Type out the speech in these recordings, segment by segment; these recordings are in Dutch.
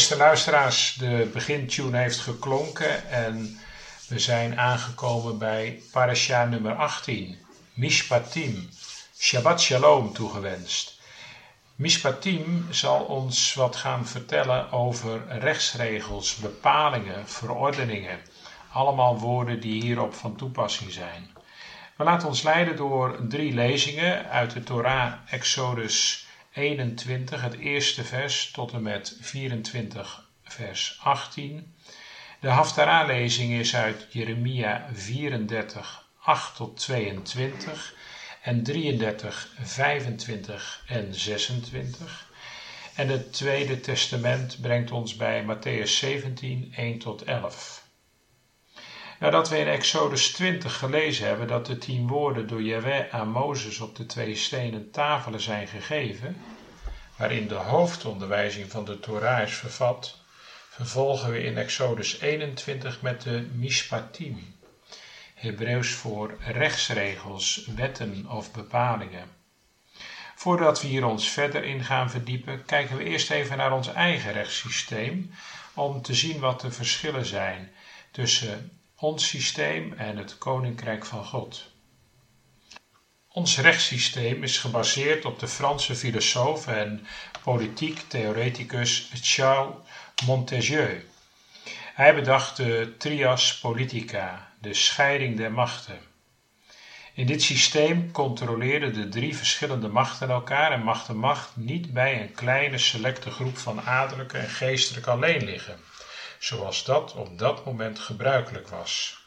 Beste luisteraars, de begintune heeft geklonken en we zijn aangekomen bij parasha nummer 18, Mishpatim, Shabbat Shalom toegewenst. Mishpatim zal ons wat gaan vertellen over rechtsregels, bepalingen, verordeningen. Allemaal woorden die hierop van toepassing zijn. We laten ons leiden door drie lezingen uit de Torah, Exodus 21, het eerste vers, tot en met 24, vers 18. De Haftarah-lezing is uit Jeremia 34, 8 tot 22 en 33, 25 en 26. En het Tweede Testament brengt ons bij Matthäus 17, 1 tot 11. Nadat we in Exodus 20 gelezen hebben dat de tien woorden door Yahweh aan Mozes op de twee stenen tafelen zijn gegeven, waarin de hoofdonderwijzing van de Torah is vervat, vervolgen we in Exodus 21 met de Mishpatim, Hebreeuws voor rechtsregels, wetten of bepalingen. Voordat we hier ons verder in gaan verdiepen, kijken we eerst even naar ons eigen rechtssysteem om te zien wat de verschillen zijn tussen ons systeem en het Koninkrijk van God. Ons rechtssysteem is gebaseerd op de Franse filosoof en politiek theoreticus Charles Montesquieu. Hij bedacht de trias politica, de scheiding der machten. In dit systeem controleerden de drie verschillende machten elkaar en mag de macht niet bij een kleine selecte groep van adellijken en geestelijke alleen liggen, zoals dat op dat moment gebruikelijk was.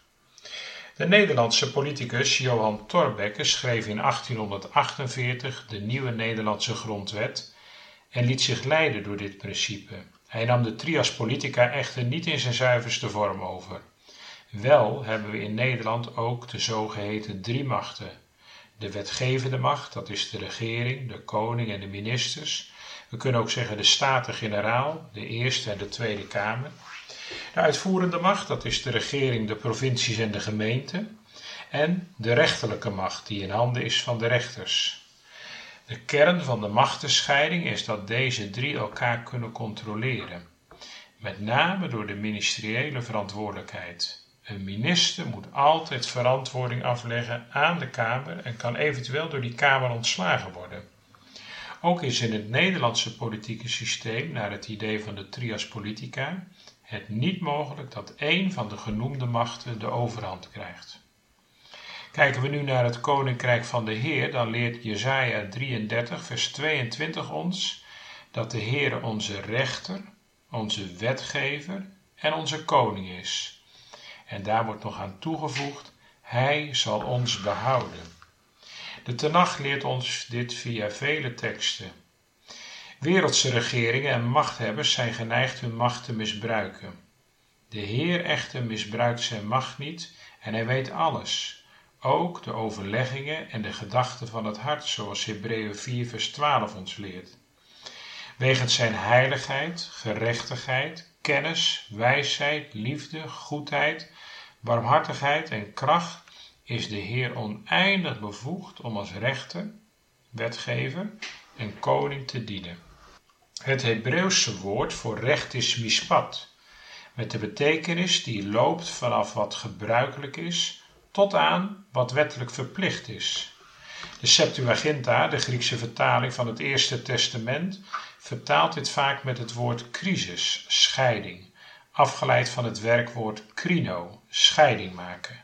De Nederlandse politicus Johan Thorbecke schreef in 1848 de nieuwe Nederlandse grondwet en liet zich leiden door dit principe. Hij nam de trias politica echter niet in zijn zuiverste vorm over. Wel hebben we in Nederland ook de zogeheten drie machten. De wetgevende macht, dat is de regering, de koning en de ministers. We kunnen ook zeggen de Staten-Generaal, de Eerste en de Tweede Kamer. De uitvoerende macht, dat is de regering, de provincies en de gemeenten. En de rechterlijke macht, die in handen is van de rechters. De kern van de machtenscheiding is dat deze drie elkaar kunnen controleren. Met name door de ministeriële verantwoordelijkheid. Een minister moet altijd verantwoording afleggen aan de Kamer en kan eventueel door die Kamer ontslagen worden. Ook is in het Nederlandse politieke systeem, naar het idee van de trias politica, het niet mogelijk dat één van de genoemde machten de overhand krijgt. Kijken we nu naar het koninkrijk van de Heer, dan leert Jesaja 33, vers 22 ons dat de Heer onze rechter, onze wetgever en onze koning is. En daar wordt nog aan toegevoegd, Hij zal ons behouden. De Tenach leert ons dit via vele teksten. Wereldse regeringen en machthebbers zijn geneigd hun macht te misbruiken. De Heer echter misbruikt zijn macht niet en hij weet alles, ook de overleggingen en de gedachten van het hart, zoals Hebreeën 4 vers 12 ons leert. Wegens zijn heiligheid, gerechtigheid, kennis, wijsheid, liefde, goedheid, barmhartigheid en kracht is de Heer oneindig bevoegd om als rechter, wetgever en koning te dienen. Het Hebreeuwse woord voor recht is mispat, met de betekenis die loopt vanaf wat gebruikelijk is tot aan wat wettelijk verplicht is. De Septuaginta, de Griekse vertaling van het Eerste Testament, vertaalt dit vaak met het woord crisis, scheiding, afgeleid van het werkwoord krino, scheiding maken.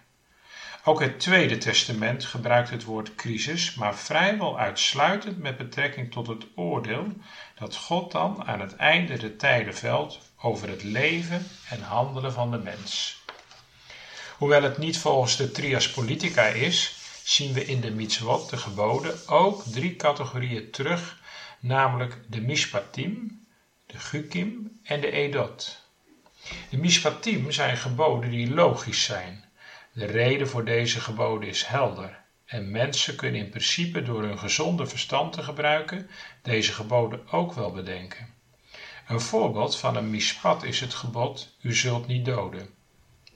Ook het Tweede Testament gebruikt het woord crisis, maar vrijwel uitsluitend met betrekking tot het oordeel dat God dan aan het einde der tijden velt over het leven en handelen van de mens. Hoewel het niet volgens de trias politica is, zien we in de mitzvot, de geboden, ook drie categorieën terug, namelijk de mishpatim, de gukim en de edot. De mishpatim zijn geboden die logisch zijn. De reden voor deze geboden is helder. En mensen kunnen in principe door hun gezonde verstand te gebruiken deze geboden ook wel bedenken. Een voorbeeld van een mispat is het gebod: U zult niet doden.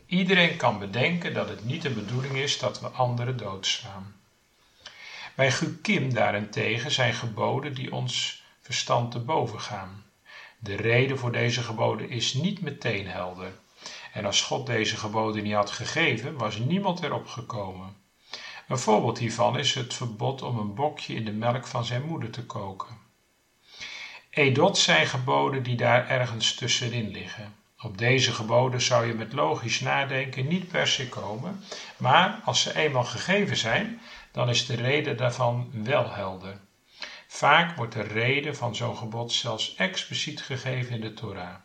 Iedereen kan bedenken dat het niet de bedoeling is dat we anderen doodslaan. Bij Gukim daarentegen zijn geboden die ons verstand te boven gaan. De reden voor deze geboden is niet meteen helder. En als God deze geboden niet had gegeven, was niemand erop gekomen. Een voorbeeld hiervan is het verbod om een bokje in de melk van zijn moeder te koken. Edot zijn geboden die daar ergens tussenin liggen. Op deze geboden zou je met logisch nadenken niet per se komen, maar als ze eenmaal gegeven zijn, dan is de reden daarvan wel helder. Vaak wordt de reden van zo'n gebod zelfs expliciet gegeven in de Torah.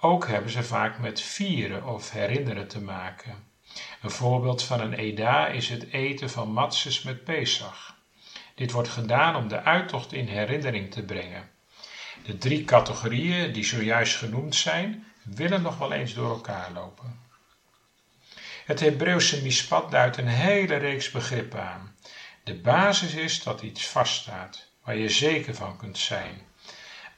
Ook hebben ze vaak met vieren of herinneren te maken. Een voorbeeld van een Eda is het eten van matzes met Pesach. Dit wordt gedaan om de uittocht in herinnering te brengen. De drie categorieën die zojuist genoemd zijn, willen nog wel eens door elkaar lopen. Het Hebreeuwse mispat duidt een hele reeks begrippen aan. De basis is dat iets vaststaat, waar je zeker van kunt zijn.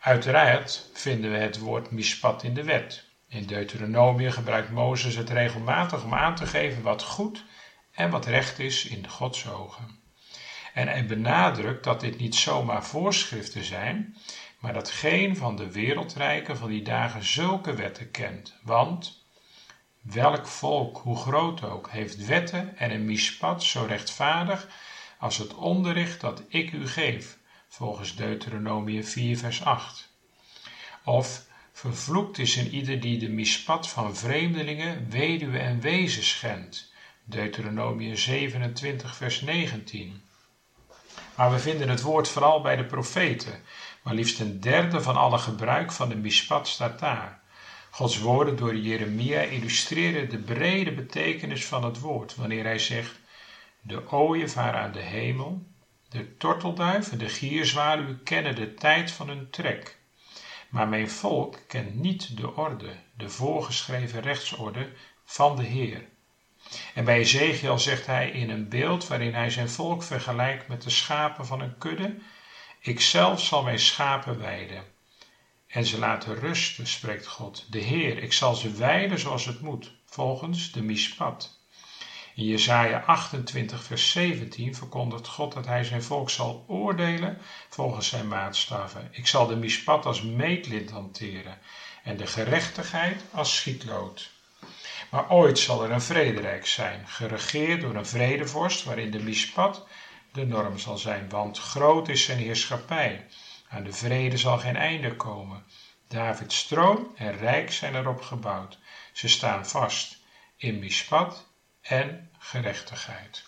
Uiteraard vinden we het woord mispat in de wet. In Deuteronomium gebruikt Mozes het regelmatig om aan te geven wat goed en wat recht is in Gods ogen. En hij benadrukt dat dit niet zomaar voorschriften zijn, maar dat geen van de wereldrijken van die dagen zulke wetten kent. Want welk volk, hoe groot ook, heeft wetten en een mispat zo rechtvaardig als het onderricht dat ik u geef, volgens Deuteronomium 4 vers 8. Of vervloekt is een ieder die de mispat van vreemdelingen, weduwe en wezen schendt, Deuteronomium 27 vers 19. Maar we vinden het woord vooral bij de profeten, maar liefst een derde van alle gebruik van de mispat staat daar. Gods woorden door Jeremia illustreren de brede betekenis van het woord wanneer hij zegt: De ooievaar aan de hemel, de tortelduif en de gierzwaluw kennen de tijd van hun trek. Maar mijn volk kent niet de orde, de voorgeschreven rechtsorde van de Heer. En bij Ezekiel zegt hij in een beeld waarin hij zijn volk vergelijkt met de schapen van een kudde: Ik zelf zal mijn schapen weiden. En ze laten rusten, spreekt God. De Heer, ik zal ze weiden zoals het moet, volgens de mispat. In Jesaja 28 vers 17 verkondigt God dat hij zijn volk zal oordelen volgens zijn maatstaven. Ik zal de mispat als meetlint hanteren en de gerechtigheid als schietlood. Maar ooit zal er een vrederijk zijn, geregeerd door een vredevorst, waarin de mispat de norm zal zijn, want groot is zijn heerschappij. Aan de vrede zal geen einde komen. Davids troon en rijk zijn erop gebouwd. Ze staan vast in mispat en gerechtigheid.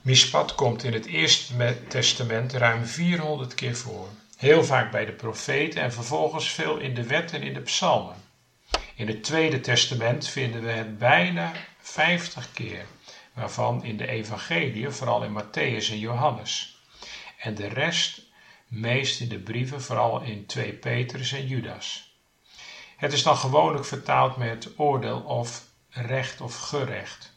Mispat komt in het Eerste Testament ruim 400 keer voor. Heel vaak bij de profeten en vervolgens veel in de wet en in de psalmen. In het Tweede Testament vinden we het bijna 50 keer, waarvan in de Evangelie, vooral in Matthäus en Johannes. En de rest meest in de brieven, vooral in 2 Petrus en Judas. Het is dan gewoonlijk vertaald met oordeel of recht of gerecht.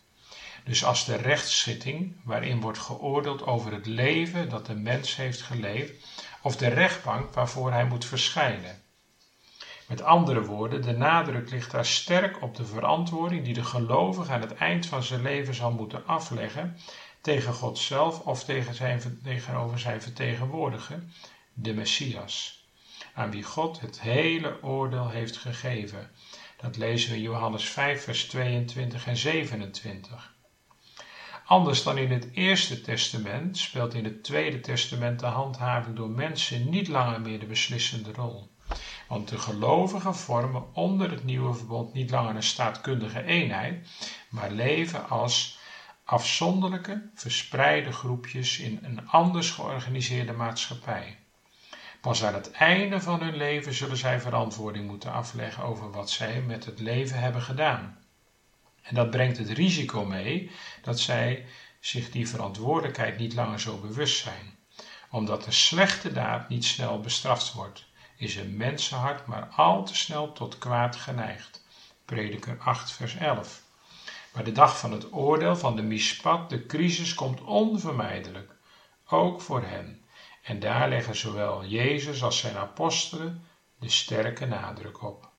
Dus als de rechtsschitting, waarin wordt geoordeeld over het leven dat de mens heeft geleefd, of de rechtbank waarvoor hij moet verschijnen. Met andere woorden, de nadruk ligt daar sterk op de verantwoording die de gelovige aan het eind van zijn leven zal moeten afleggen tegen God zelf of tegen zijn, tegenover zijn vertegenwoordiger, de Messias, aan wie God het hele oordeel heeft gegeven. Dat lezen we in Johannes 5, vers 22 en 27. Anders dan in het Eerste Testament speelt in het Tweede Testament de handhaving door mensen niet langer meer de beslissende rol. Want de gelovigen vormen onder het nieuwe verbond niet langer een staatkundige eenheid, maar leven als afzonderlijke, verspreide groepjes in een anders georganiseerde maatschappij. Pas aan het einde van hun leven zullen zij verantwoording moeten afleggen over wat zij met het leven hebben gedaan. En dat brengt het risico mee dat zij zich die verantwoordelijkheid niet langer zo bewust zijn. Omdat een slechte daad niet snel bestraft wordt, is een mensenhart maar al te snel tot kwaad geneigd. Prediker 8, vers 11. Maar de dag van het oordeel van de mispat, de crisis, komt onvermijdelijk, ook voor hen. En daar leggen zowel Jezus als zijn apostelen de sterke nadruk op.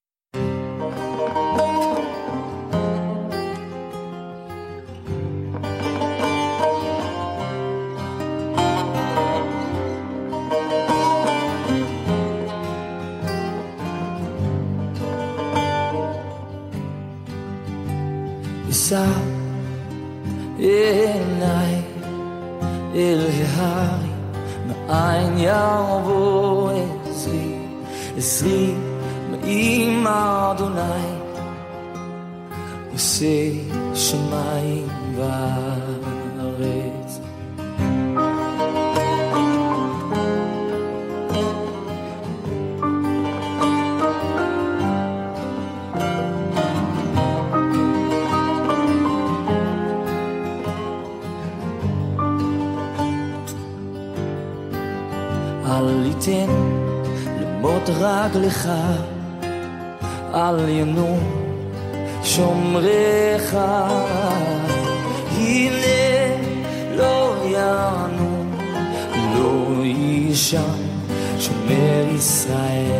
רגלך, אל ינום שומריך. הנה לא ינום, לא יישן שומר ישראל.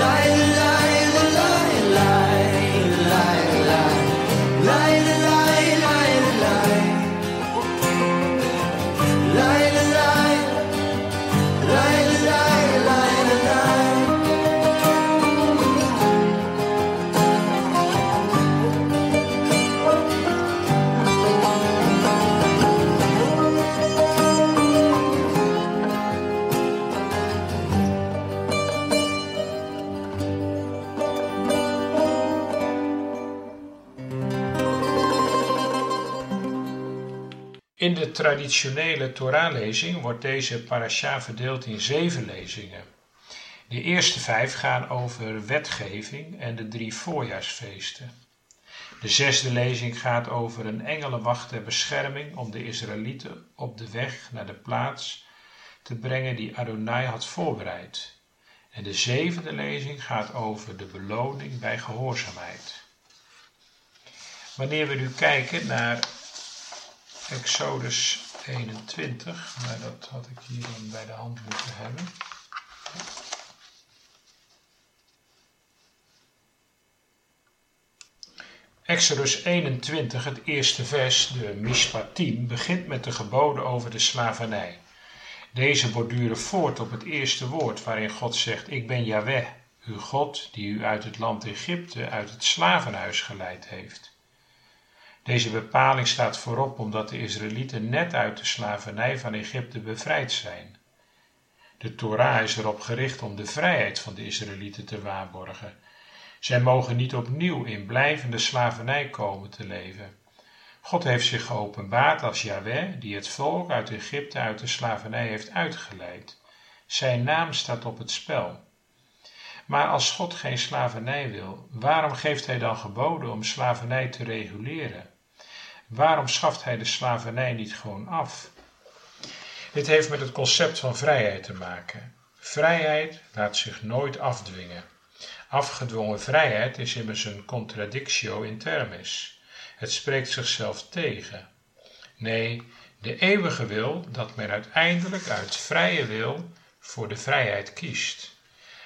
Why? In de traditionele Torah-lezing wordt deze parasha verdeeld in zeven lezingen. De eerste vijf gaan over wetgeving en de drie voorjaarsfeesten. De zesde lezing gaat over een engelenwacht ter bescherming om de Israëlieten op de weg naar de plaats te brengen die Adonai had voorbereid. En de zevende lezing gaat over de beloning bij gehoorzaamheid. Wanneer we nu kijken naar Exodus 21, maar dat had ik hier dan bij de hand moeten hebben. Exodus 21, het eerste vers, de Mishpatim, begint met de geboden over de slavernij. Deze borduren voort op het eerste woord waarin God zegt, ik ben Yahweh, uw God die u uit het land Egypte, uit het slavenhuis geleid heeft. Deze bepaling staat voorop omdat de Israëlieten net uit de slavernij van Egypte bevrijd zijn. De Torah is erop gericht om de vrijheid van de Israëlieten te waarborgen. Zij mogen niet opnieuw in blijvende slavernij komen te leven. God heeft zich geopenbaard als Yahweh, die het volk uit Egypte uit de slavernij heeft uitgeleid. Zijn naam staat op het spel. Maar als God geen slavernij wil, waarom geeft Hij dan geboden om slavernij te reguleren? Waarom schaft Hij de slavernij niet gewoon af? Dit heeft met het concept van vrijheid te maken. Vrijheid laat zich nooit afdwingen. Afgedwongen vrijheid is immers een contradictio in termis. Het spreekt zichzelf tegen. Nee, de eeuwige wil dat men uiteindelijk uit vrije wil voor de vrijheid kiest.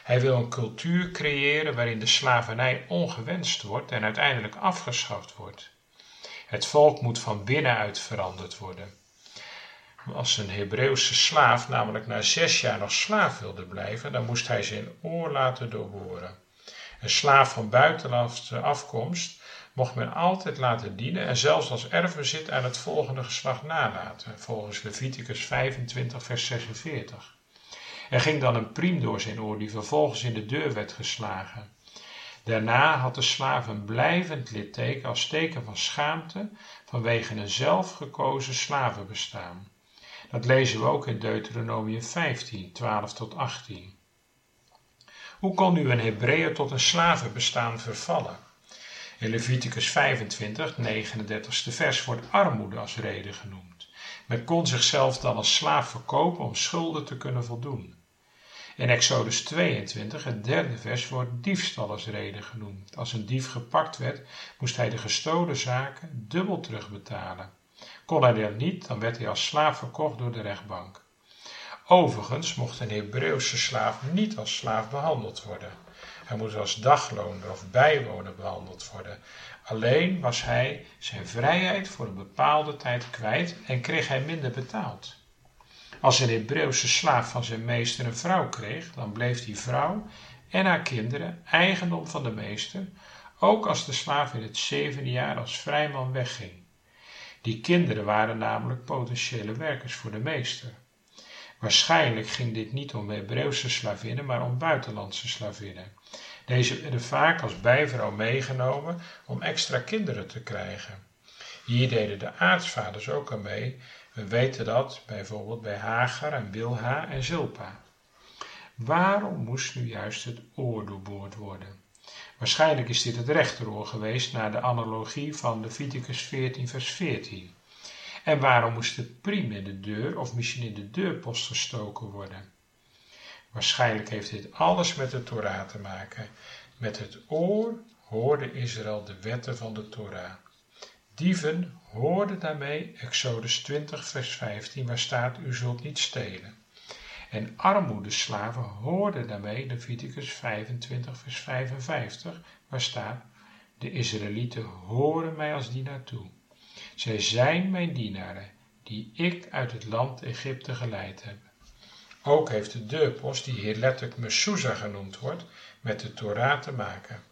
Hij wil een cultuur creëren waarin de slavernij ongewenst wordt en uiteindelijk afgeschaft wordt. Het volk moet van binnenuit veranderd worden. Als een Hebreeuwse slaaf namelijk na zes jaar nog slaaf wilde blijven, dan moest hij zijn oor laten doorboren. Een slaaf van buitenlandse afkomst mocht men altijd laten dienen en zelfs als erfbezit aan het volgende geslacht nalaten, volgens Leviticus 25, vers 46. Er ging dan een priem door zijn oor die vervolgens in de deur werd geslagen. Daarna had de slaaf een blijvend litteken als teken van schaamte vanwege een zelfgekozen slavenbestaan. Dat lezen we ook in Deuteronomium 15, 12 tot 18. Hoe kon nu een Hebreeër tot een slavenbestaan vervallen? In Leviticus 25, 39ste vers wordt armoede als reden genoemd. Men kon zichzelf dan als slaaf verkopen om schulden te kunnen voldoen. In Exodus 22, het derde vers, wordt diefstal als reden genoemd. Als een dief gepakt werd, moest hij de gestolen zaken dubbel terugbetalen. Kon hij dat niet, dan werd hij als slaaf verkocht door de rechtbank. Overigens mocht een Hebreeuwse slaaf niet als slaaf behandeld worden. Hij moest als dagloner of bijwoner behandeld worden. Alleen was hij zijn vrijheid voor een bepaalde tijd kwijt en kreeg hij minder betaald. Als een Hebreeuwse slaaf van zijn meester een vrouw kreeg, dan bleef die vrouw en haar kinderen eigendom van de meester, ook als de slaaf in het zevende jaar als vrijman wegging. Die kinderen waren namelijk potentiële werkers voor de meester. Waarschijnlijk ging dit niet om Hebreeuwse slavinnen, maar om buitenlandse slavinnen. Deze werden vaak als bijvrouw meegenomen om extra kinderen te krijgen. Hier deden de aartsvaders ook aan mee. We weten dat bijvoorbeeld bij Hagar en Bilha en Zilpa. Waarom moest nu juist het oor doorboord worden? Waarschijnlijk is dit het rechteroor geweest naar de analogie van Leviticus 14 vers 14. En waarom moest de priem in de deur of misschien in de deurpost gestoken worden? Waarschijnlijk heeft dit alles met de Torah te maken. Met het oor hoorde Israël de wetten van de Torah. Dieven hoorden daarmee Exodus 20 vers 15 waar staat u zult niet stelen. En armoedeslaven hoorden daarmee Leviticus 25 vers 55 waar staat de Israëlieten horen mij als dienaar toe. Zij zijn mijn dienaren, die ik uit het land Egypte geleid heb. Ook heeft de deurpost, die hier letterlijk Mezuzah genoemd wordt, met de Torah te maken.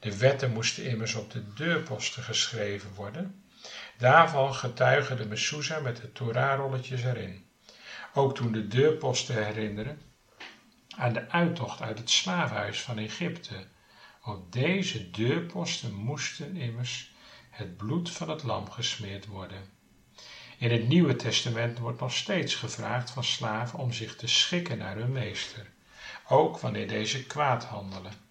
De wetten moesten immers op de deurposten geschreven worden. Daarvan getuigen de Mezuzah met de Torah-rolletjes erin. Ook toen de deurposten herinneren aan de uittocht uit het slaafhuis van Egypte. Op deze deurposten moesten immers het bloed van het lam gesmeerd worden. In het Nieuwe Testament wordt nog steeds gevraagd van slaven om zich te schikken naar hun meester, ook wanneer deze kwaad handelen.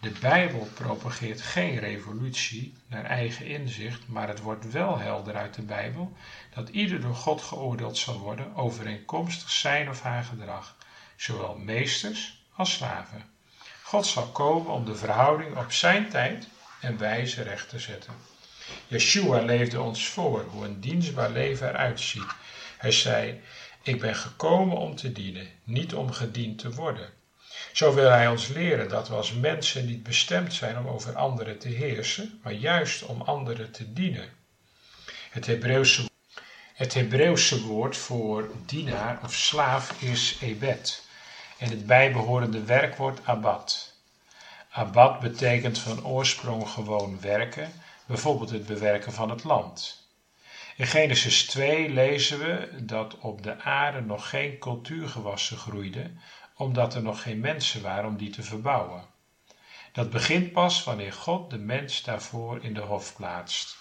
De Bijbel propageert geen revolutie naar eigen inzicht, maar het wordt wel helder uit de Bijbel dat ieder door God geoordeeld zal worden overeenkomstig zijn of haar gedrag, zowel meesters als slaven. God zal komen om de verhouding op zijn tijd en wijze recht te zetten. Yeshua leefde ons voor hoe een dienstbaar leven eruit ziet. Hij zei: Ik ben gekomen om te dienen, niet om gediend te worden. Zo wil hij ons leren dat we als mensen niet bestemd zijn om over anderen te heersen, maar juist om anderen te dienen. Het Hebreeuwse, het Hebreeuwse woord voor dienaar of slaaf is ebed en het bijbehorende werkwoord abad. Abad betekent van oorsprong gewoon werken, bijvoorbeeld het bewerken van het land. In Genesis 2 lezen we dat op de aarde nog geen cultuurgewassen groeiden, omdat er nog geen mensen waren om die te verbouwen. Dat begint pas wanneer God de mens daarvoor in de hof plaatst.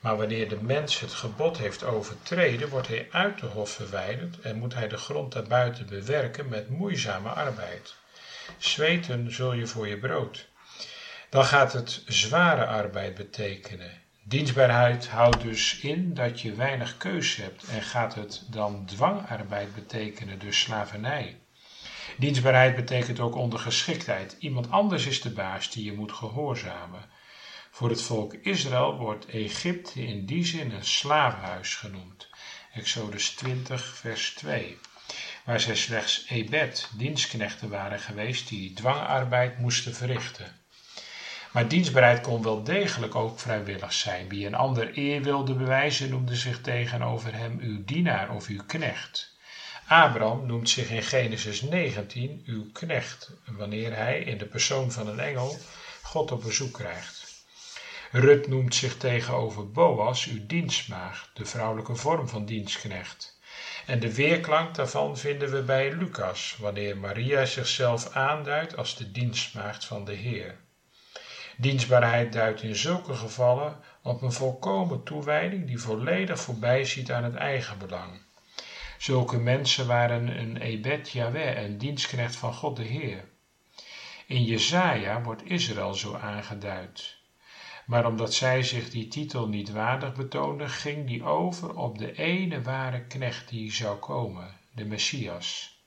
Maar wanneer de mens het gebod heeft overtreden, wordt hij uit de hof verwijderd en moet hij de grond daarbuiten bewerken met moeizame arbeid. Zweten zul je voor je brood. Dan gaat het zware arbeid betekenen. Dienstbaarheid houdt dus in dat je weinig keus hebt en gaat het dan dwangarbeid betekenen, dus slavernij. Dienstbaarheid betekent ook ondergeschiktheid. Iemand anders is de baas die je moet gehoorzamen. Voor het volk Israël wordt Egypte in die zin een slavenhuis genoemd. Exodus 20, vers 2. Waar zij slechts ebed, dienstknechten waren geweest die dwangarbeid moesten verrichten. Maar dienstbaarheid kon wel degelijk ook vrijwillig zijn. Wie een ander eer wilde bewijzen, noemde zich tegenover hem uw dienaar of uw knecht. Abraham noemt zich in Genesis 19 uw knecht, wanneer hij in de persoon van een engel God op bezoek krijgt. Rut noemt zich tegenover Boas uw dienstmaagd, de vrouwelijke vorm van dienstknecht. En de weerklank daarvan vinden we bij Lucas, wanneer Maria zichzelf aanduidt als de dienstmaagd van de Heer. Dienstbaarheid duidt in zulke gevallen op een volkomen toewijding die volledig voorbij ziet aan het eigen belang. Zulke mensen waren een Ebed Yahweh, een dienstknecht van God de Heer. In Jesaja wordt Israël zo aangeduid. Maar omdat zij zich die titel niet waardig betoonden, ging die over op de ene ware knecht die zou komen, de Messias.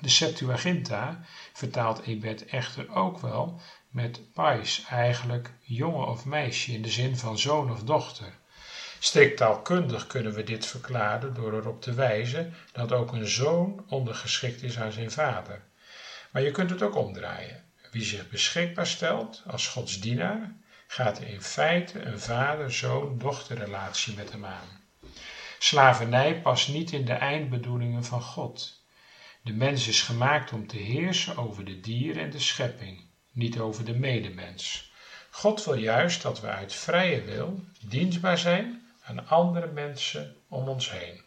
De Septuaginta vertaalt Ebed echter ook wel met pais, eigenlijk jongen of meisje in de zin van zoon of dochter. Strikt taalkundig kunnen we dit verklaren door erop te wijzen dat ook een zoon ondergeschikt is aan zijn vader. Maar je kunt het ook omdraaien. Wie zich beschikbaar stelt als Gods dienaar, gaat in feite een vader-zoon-dochterrelatie met hem aan. Slavernij past niet in de eindbedoelingen van God. De mens is gemaakt om te heersen over de dieren en de schepping, niet over de medemens. God wil juist dat we uit vrije wil dienstbaar zijn aan andere mensen om ons heen.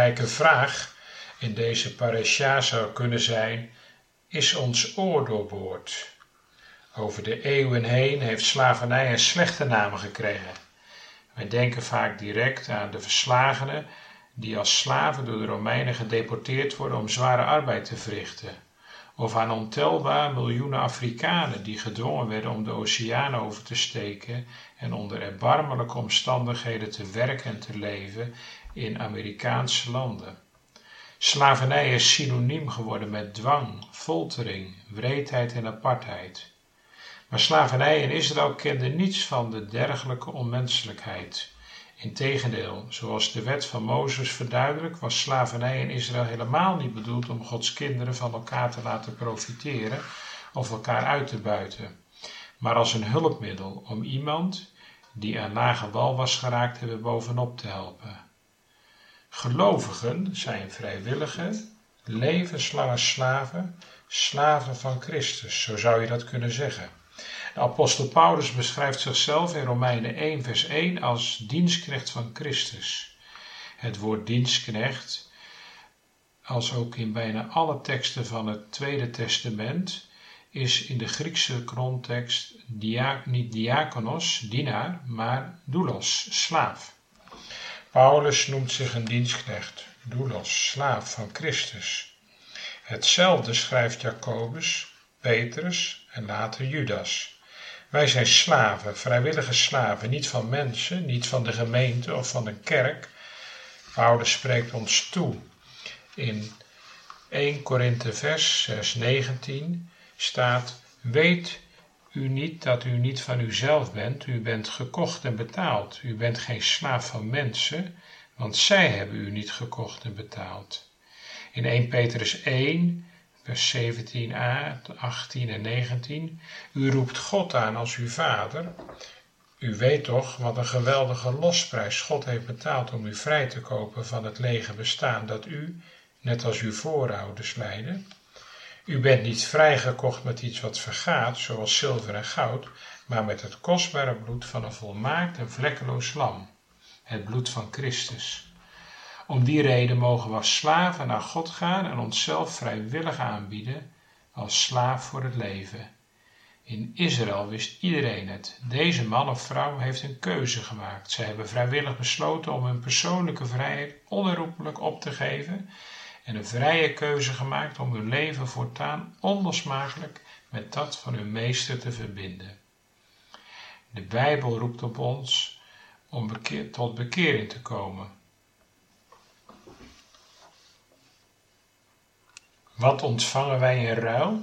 Belangrijke vraag in deze parasha zou kunnen zijn: is ons oor doorboord? Over de eeuwen heen heeft slavernij een slechte naam gekregen. Wij denken vaak direct aan de verslagenen die als slaven door de Romeinen gedeporteerd worden om zware arbeid te verrichten. Of aan ontelbaar miljoenen Afrikanen die gedwongen werden om de oceaan over te steken en onder erbarmelijke omstandigheden te werken en te leven in Amerikaanse landen. Slavernij is synoniem geworden met dwang, foltering, wreedheid en apartheid. Maar slavernij in Israël kende niets van de dergelijke onmenselijkheid. Integendeel, zoals de wet van Mozes verduidelijkt, was slavernij in Israël helemaal niet bedoeld om Gods kinderen van elkaar te laten profiteren of elkaar uit te buiten, maar als een hulpmiddel om iemand die aan lage wal was geraakt hebben bovenop te helpen. Gelovigen zijn vrijwillige, levenslange slaven, slaven van Christus, zo zou je dat kunnen zeggen. De apostel Paulus beschrijft zichzelf in Romeinen 1, vers 1 als dienstknecht van Christus. Het woord dienstknecht, als ook in bijna alle teksten van het Tweede Testament, is in de Griekse grondtekst dia, niet diakonos, dienaar, maar doulos, slaaf. Paulus noemt zich een dienstknecht, doulos, slaaf van Christus. Hetzelfde schrijft Jacobus, Petrus en later Judas. Wij zijn slaven, vrijwillige slaven, niet van mensen, niet van de gemeente of van een kerk. Paulus spreekt ons toe. In 1 Korinthe vers, vers 19 staat, weet u niet dat u niet van uzelf bent, u bent gekocht en betaald. U bent geen slaaf van mensen, want zij hebben u niet gekocht en betaald. In 1 Petrus 1 vers 17a, 18 en 19. U roept God aan als uw vader. U weet toch wat een geweldige losprijs God heeft betaald om u vrij te kopen van het lege bestaan dat u, net als uw voorouders, leidde. U bent niet vrijgekocht met iets wat vergaat, zoals zilver en goud, maar met het kostbare bloed van een volmaakt en vlekkeloos lam, het bloed van Christus. Om die reden mogen we als slaven naar God gaan en onszelf vrijwillig aanbieden als slaaf voor het leven. In Israël wist iedereen het. Deze man of vrouw heeft een keuze gemaakt. Zij hebben vrijwillig besloten om hun persoonlijke vrijheid onherroepelijk op te geven en een vrije keuze gemaakt om hun leven voortaan onlosmakelijk met dat van hun meester te verbinden. De Bijbel roept op ons om tot bekering te komen Wat ontvangen wij in ruil?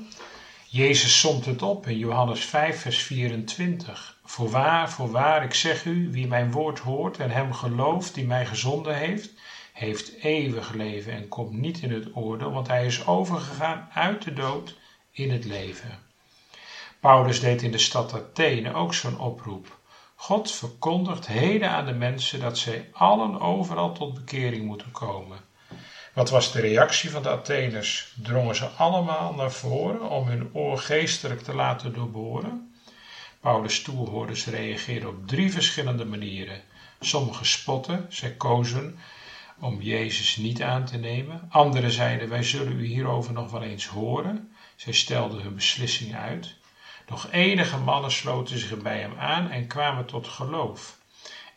Jezus somt het op in Johannes 5, vers 24. Voorwaar, voorwaar, ik zeg u, wie mijn woord hoort en hem gelooft die mij gezonden heeft, heeft eeuwig leven en komt niet in het oordeel, want hij is overgegaan uit de dood in het leven. Paulus deed in de stad Athene ook zo'n oproep. God verkondigt heden aan de mensen dat zij allen overal tot bekering moeten komen. Wat was de reactie van de Atheners? Drongen ze allemaal naar voren om hun oor geestelijk te laten doorboren? Paulus' toehoorders reageerden op drie verschillende manieren. Sommigen spotten, zij kozen om Jezus niet aan te nemen. Anderen zeiden, wij zullen u hierover nog wel eens horen. Zij stelden hun beslissing uit. Nog enige mannen sloten zich bij hem aan en kwamen tot geloof.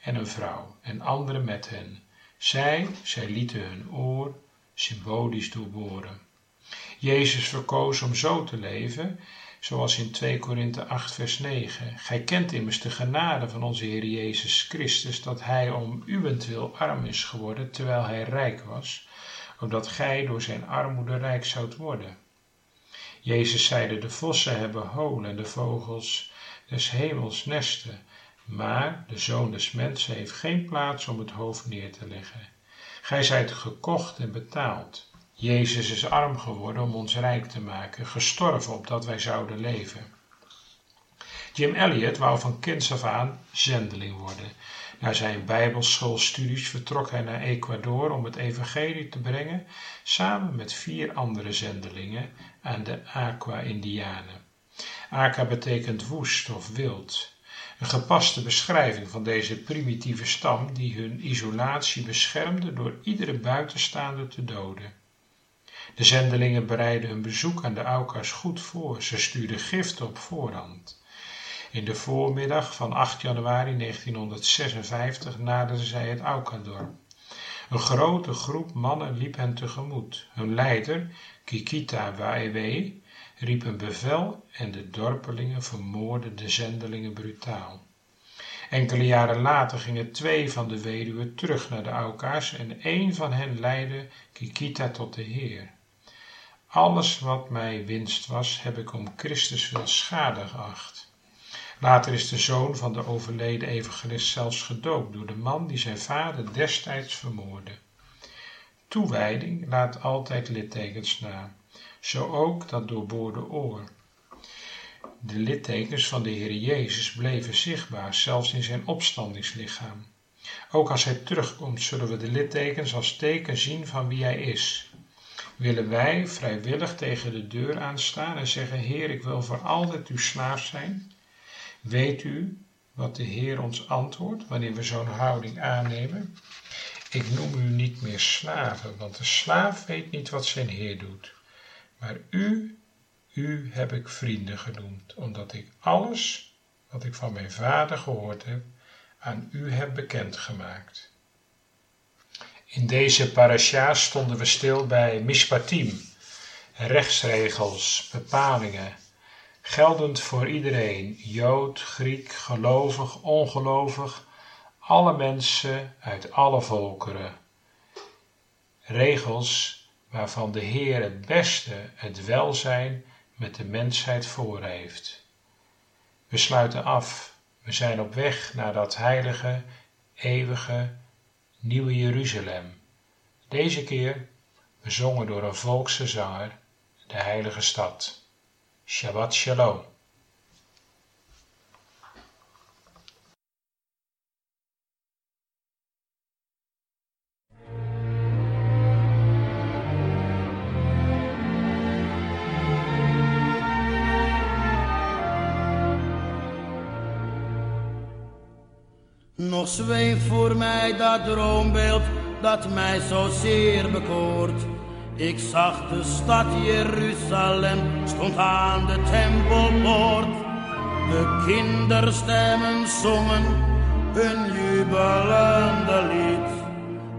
En een vrouw, en anderen met hen. Zij, zij lieten hun oor symbolisch doorboren. Jezus verkoos om zo te leven, zoals in 2 Korinthe 8 vers 9. Gij kent immers de genade van onze Heer Jezus Christus, dat Hij om uwentwil arm is geworden, terwijl Hij rijk was, opdat gij door zijn armoede rijk zoudt worden. Jezus zeide, de vossen hebben holen en de vogels des hemels nesten, maar de Zoon des Mensen heeft geen plaats om het hoofd neer te leggen. Gij zijt gekocht en betaald. Jezus is arm geworden om ons rijk te maken, gestorven opdat wij zouden leven. Jim Elliot wou van kinds af aan zendeling worden. Na zijn bijbelschoolstudies vertrok hij naar Ecuador om het evangelie te brengen, samen met vier andere zendelingen aan de Aqua-Indianen. Aqua betekent woest of wild. Een gepaste beschrijving van deze primitieve stam die hun isolatie beschermde door iedere buitenstaander te doden. De zendelingen bereidden hun bezoek aan de Aukas goed voor. Ze stuurden gift op voorhand. In de voormiddag van 8 januari 1956 naderden zij het Aukadorp. Een grote groep mannen liep hen tegemoet. Hun leider, Kikita Waewe, riep een bevel en de dorpelingen vermoordden de zendelingen brutaal. Enkele jaren later gingen twee van de weduwen terug naar de Auka's en één van hen leidde Kikita tot de Heer. Alles wat mij winst was, heb ik om Christus wil schade geacht. Later is de zoon van de overleden evangelist zelfs gedoopt door de man die zijn vader destijds vermoordde. Toewijding laat altijd littekens na, zo ook dat doorboorde oor. De littekens van de Heer Jezus bleven zichtbaar, zelfs in zijn opstandingslichaam. Ook als hij terugkomt, zullen we de littekens als teken zien van wie hij is. Willen wij vrijwillig tegen de deur aanstaan en zeggen: Heer, ik wil voor altijd uw slaaf zijn? Weet u wat de Heer ons antwoordt wanneer we zo'n houding aannemen? Ik noem u niet meer slaven, want de slaaf weet niet wat zijn Heer doet. Maar u, u heb ik vrienden genoemd, omdat ik alles wat ik van mijn vader gehoord heb, aan u heb bekendgemaakt. In deze parasha stonden we stil bij mishpatim, rechtsregels, bepalingen, geldend voor iedereen, Jood, Griek, gelovig, ongelovig, alle mensen uit alle volkeren. Regels waarvan de Heer het beste, het welzijn met de mensheid voor heeft. We sluiten af, we zijn op weg naar dat heilige, eeuwige, nieuwe Jeruzalem. Deze keer bezongen door een volkse zanger, de heilige stad. Shabbat Shalom. Zweeft voor mij dat droombeeld dat mij zozeer bekoort. Ik zag de stad Jeruzalem, stond aan de tempelpoort. De kinderstemmen zongen hun jubelende lied.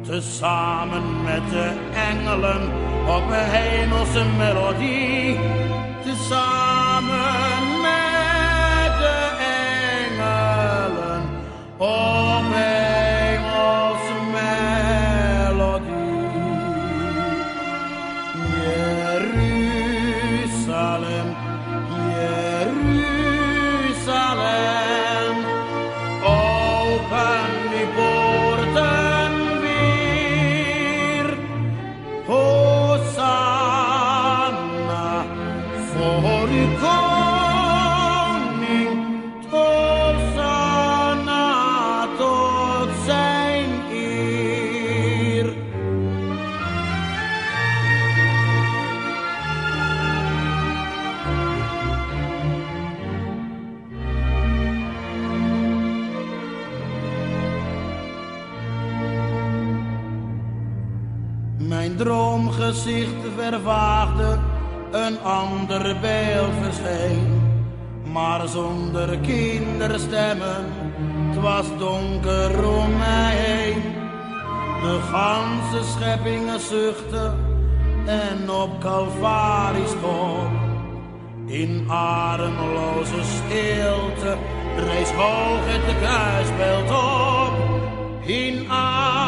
Tezamen met de engelen op een hemelse melodie. Tezamen vervaagde, een ander beeld verscheen. Maar zonder kinderstemmen, het was donker om mij heen. De ganse scheppingen zuchtten en op Calvarisch top. In ademloze stilte rees hoog het kruisbeeld op. In ademloze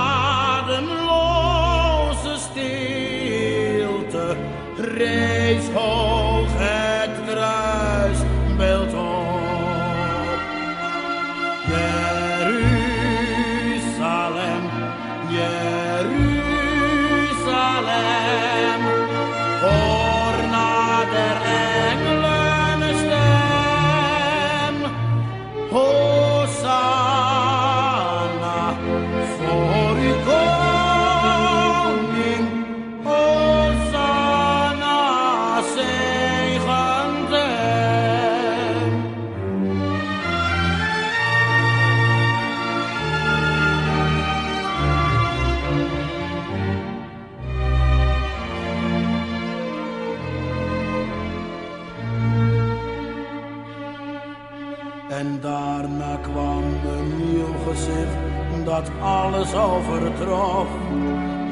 alles overtrof.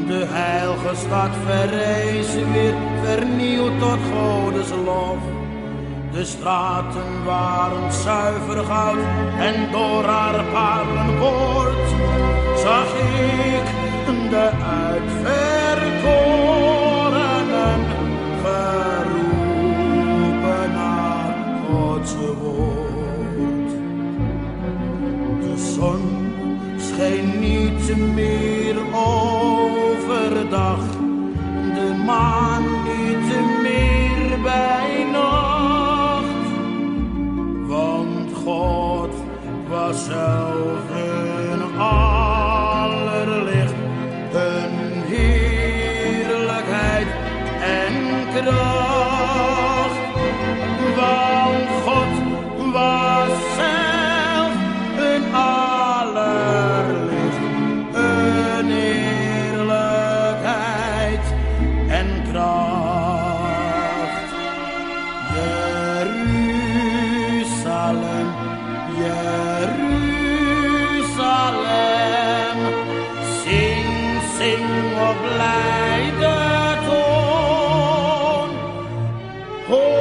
De heilige stad verrees weer vernieuwd tot Godes lof. De straten waren zuiver goud en door haar paardenpoort zag ik de uitverkorenen scheen niet meer overdag, de maan niet meer bij nacht. Want God was zelf Oh!